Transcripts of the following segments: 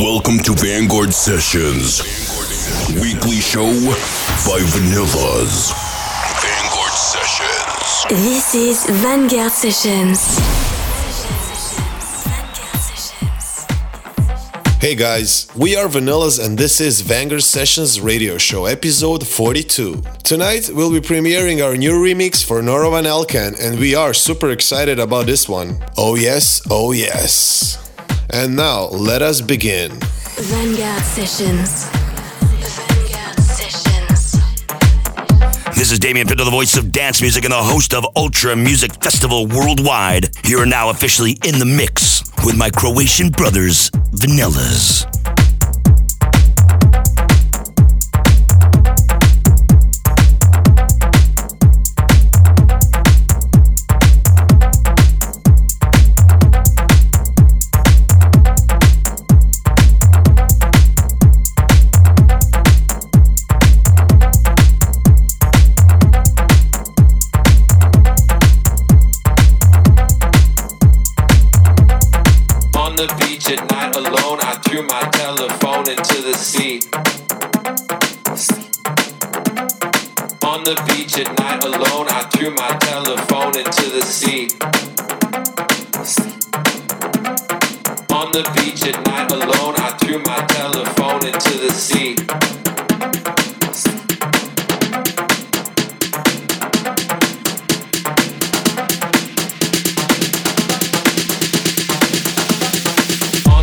Welcome to Vanguard Sessions, weekly show by Vanillaz. Vanguard Sessions. This is Vanguard Sessions. Hey guys, we are Vanillaz and this is Vanguard Sessions radio show episode 42. Tonight we'll be premiering our new remix for Nora Van Elken and we are super excited about this one. Oh yes, oh yes. And now let us begin. Vanguard Sessions. Vanguard Sessions. This is Damien Pinto, the voice of dance music and the host of Ultra Music Festival Worldwide. You are now officially in the mix with my Croatian brothers, Vanillaz. At night alone, I threw my telephone into the sea. On the beach at night alone, I threw my telephone into the sea. On the beach at night alone, I threw my telephone into the sea.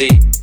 see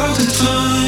Every man prays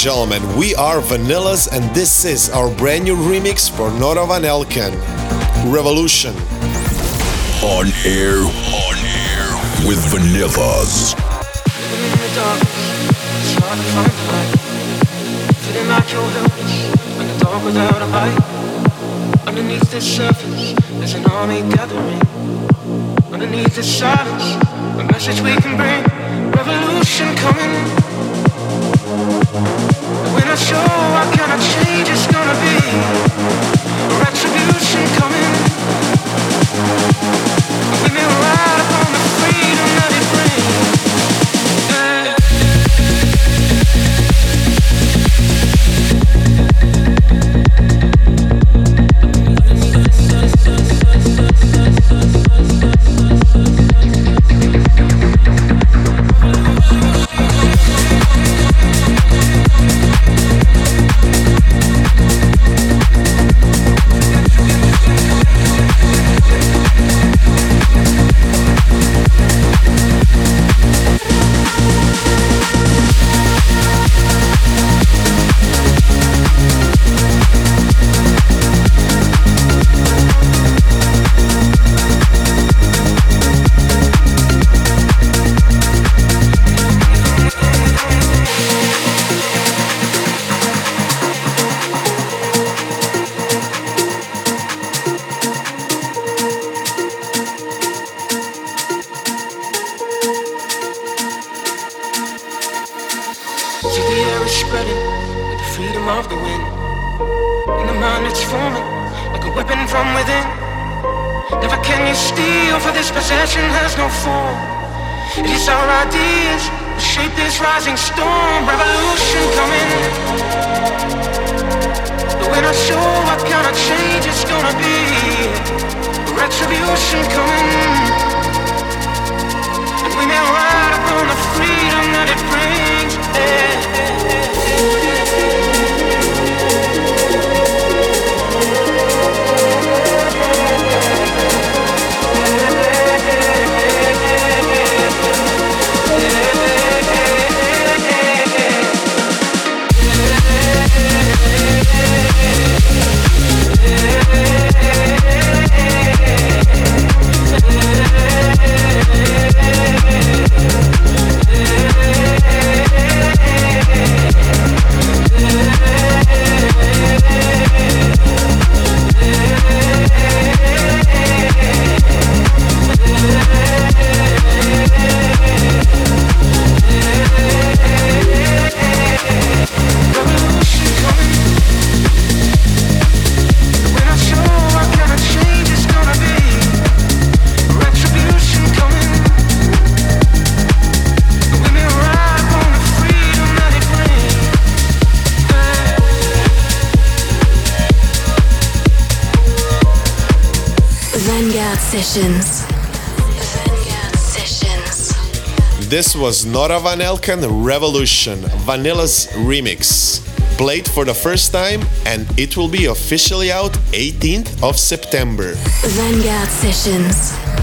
gentlemen, we are Vanillaz and this is our brand new remix for Nora Van Elken, Revolution. On air, on air with Vanillaz. Underneath the surface, there's an army gathering. Underneath the silence, a message we can bring. Revolution coming. Retribution coming. We may ride Sessions. Vanguard Sessions. This was Nora Van Elken Revolution, Vanilla's remix. Played for the first time, and it will be officially out 18th of September. Vanguard Sessions.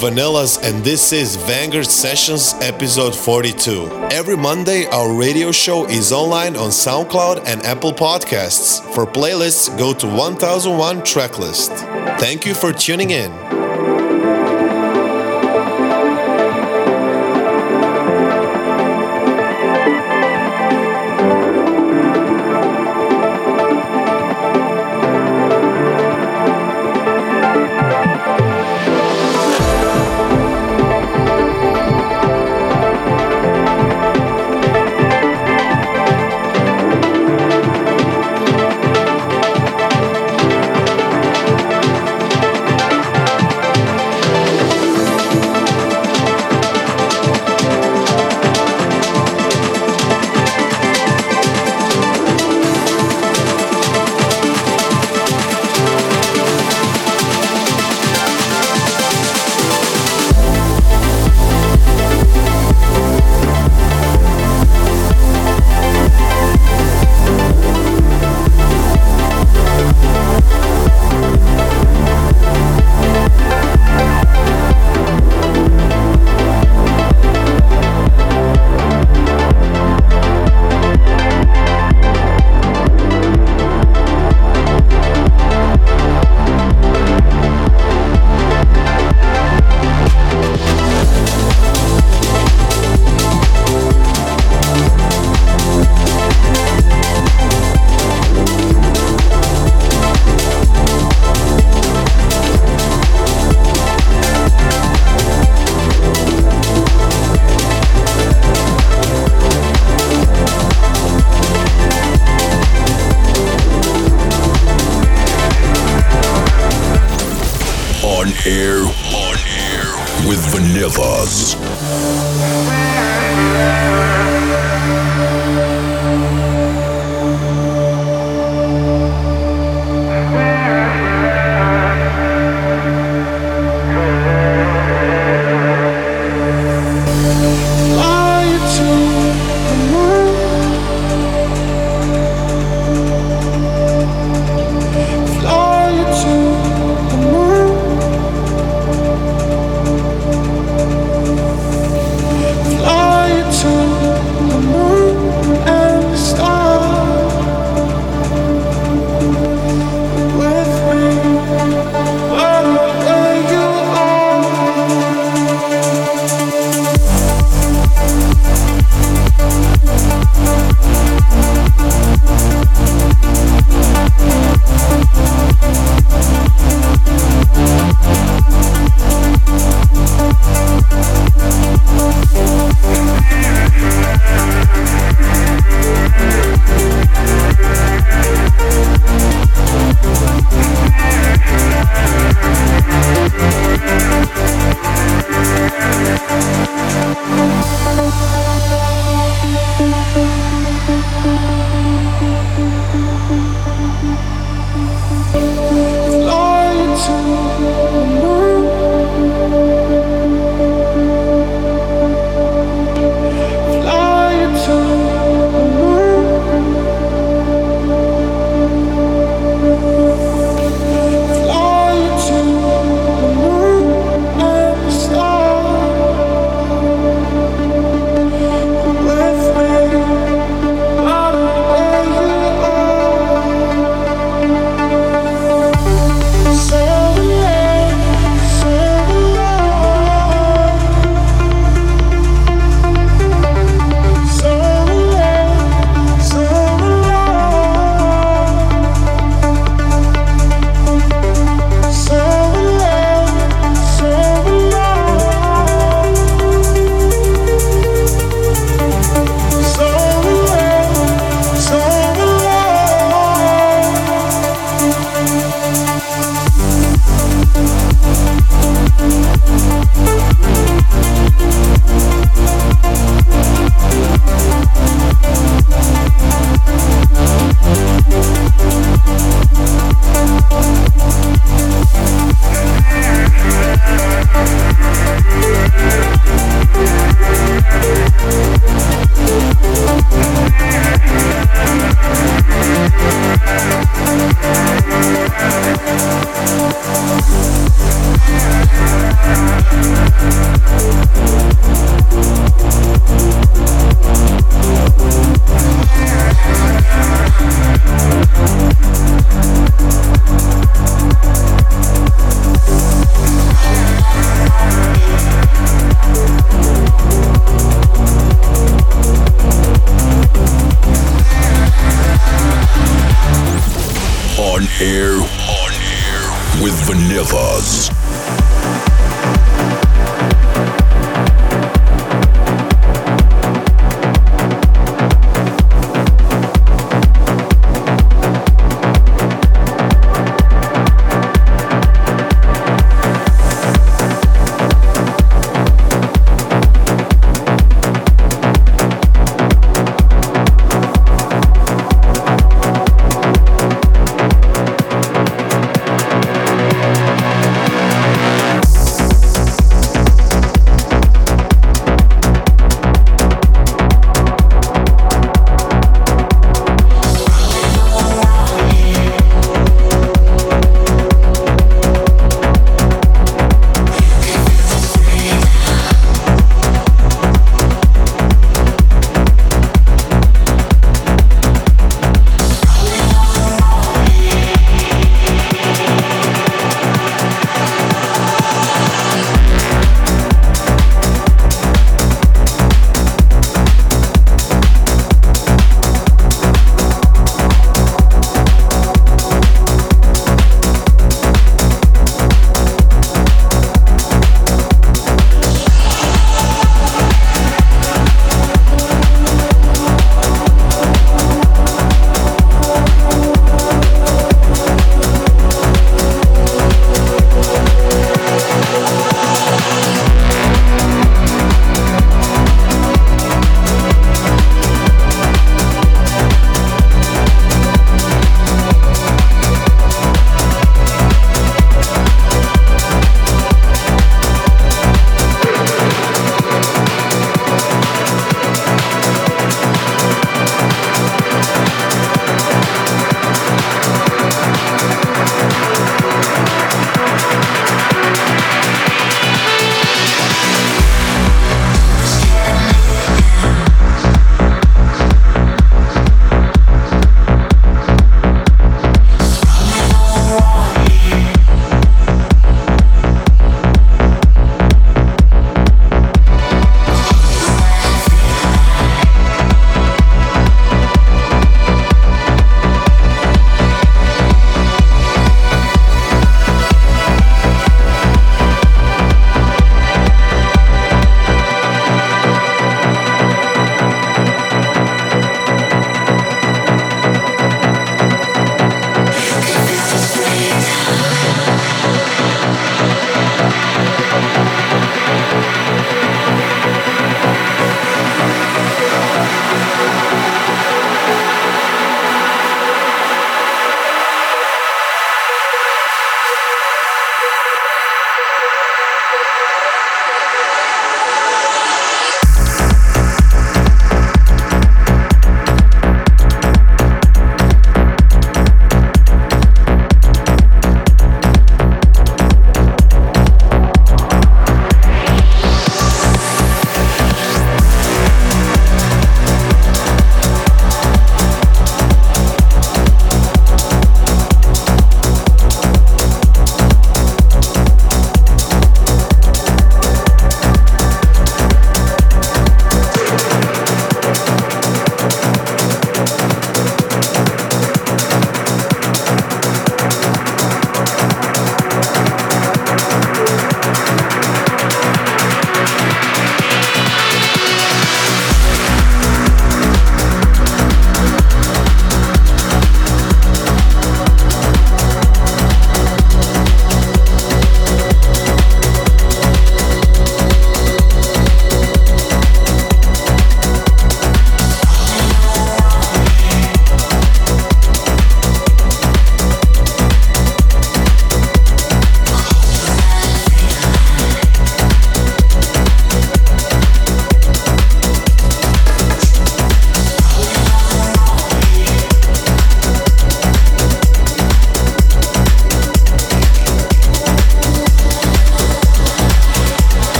Vanillaz, and this is Vanguard Sessions episode 42. Every Monday, our radio show is online on SoundCloud and Apple Podcasts. For playlists, go to 1001 Tracklist. Thank you for tuning in.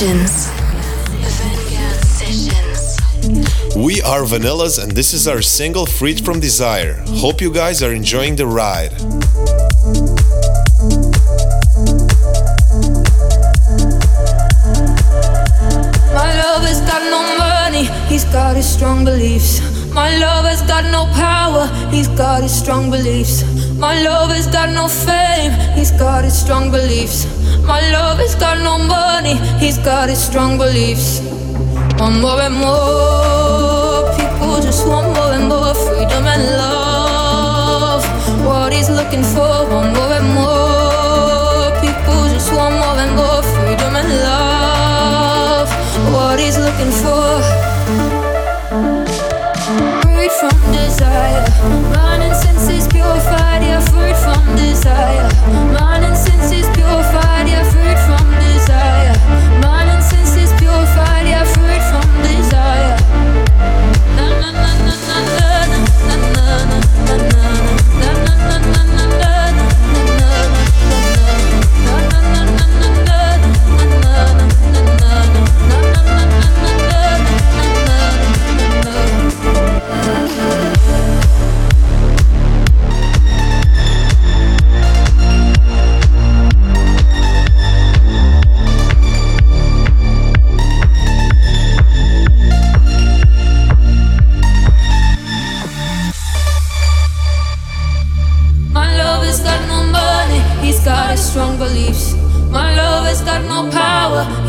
Sessions. We are Vanillaz and this is our single Freed from Desire. Hope you guys are enjoying the ride. My lover's got no money, he's got his strong beliefs. My lover's got no power, he's got his strong beliefs. My lover's got no fame, he's got his strong beliefs. My lover's got no money, he's got his strong beliefs. One more and more people just want more and more freedom and love. What he's looking for, one more and more people just want more and more freedom and love. What he's looking for. Freed from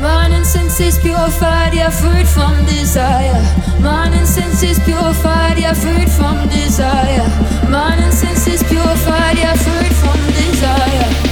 Mind and senses purified, yeah, freed from desire. Mind and senses purified, yeah, freed from desire. Mind and senses purified, yeah, freed from desire.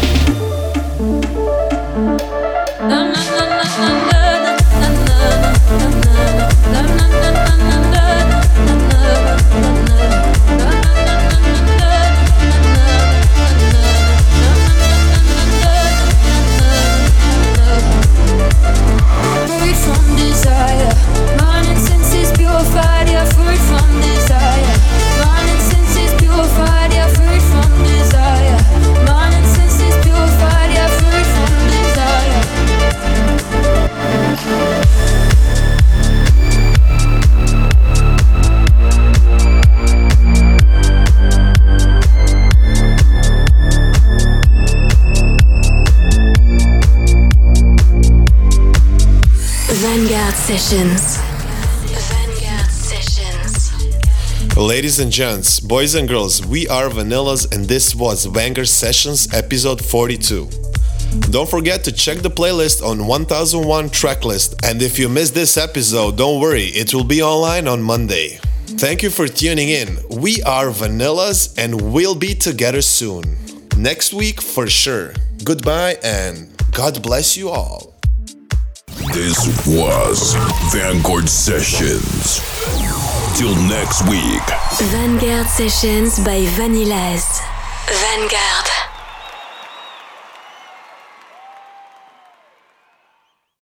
Ladies and gents, boys and girls, we are Vanillaz and this was Vanguard Sessions episode 42. Don't forget to check the playlist on 1001 Tracklist and if you missed this episode, don't worry, it will be online on Monday. Thank you for tuning in. We are Vanillaz and we'll be together soon. Next week for sure. Goodbye and God bless you all. This was Vanguard Sessions. Till next week. Vanguard Sessions by Vanillaz. Vanguard.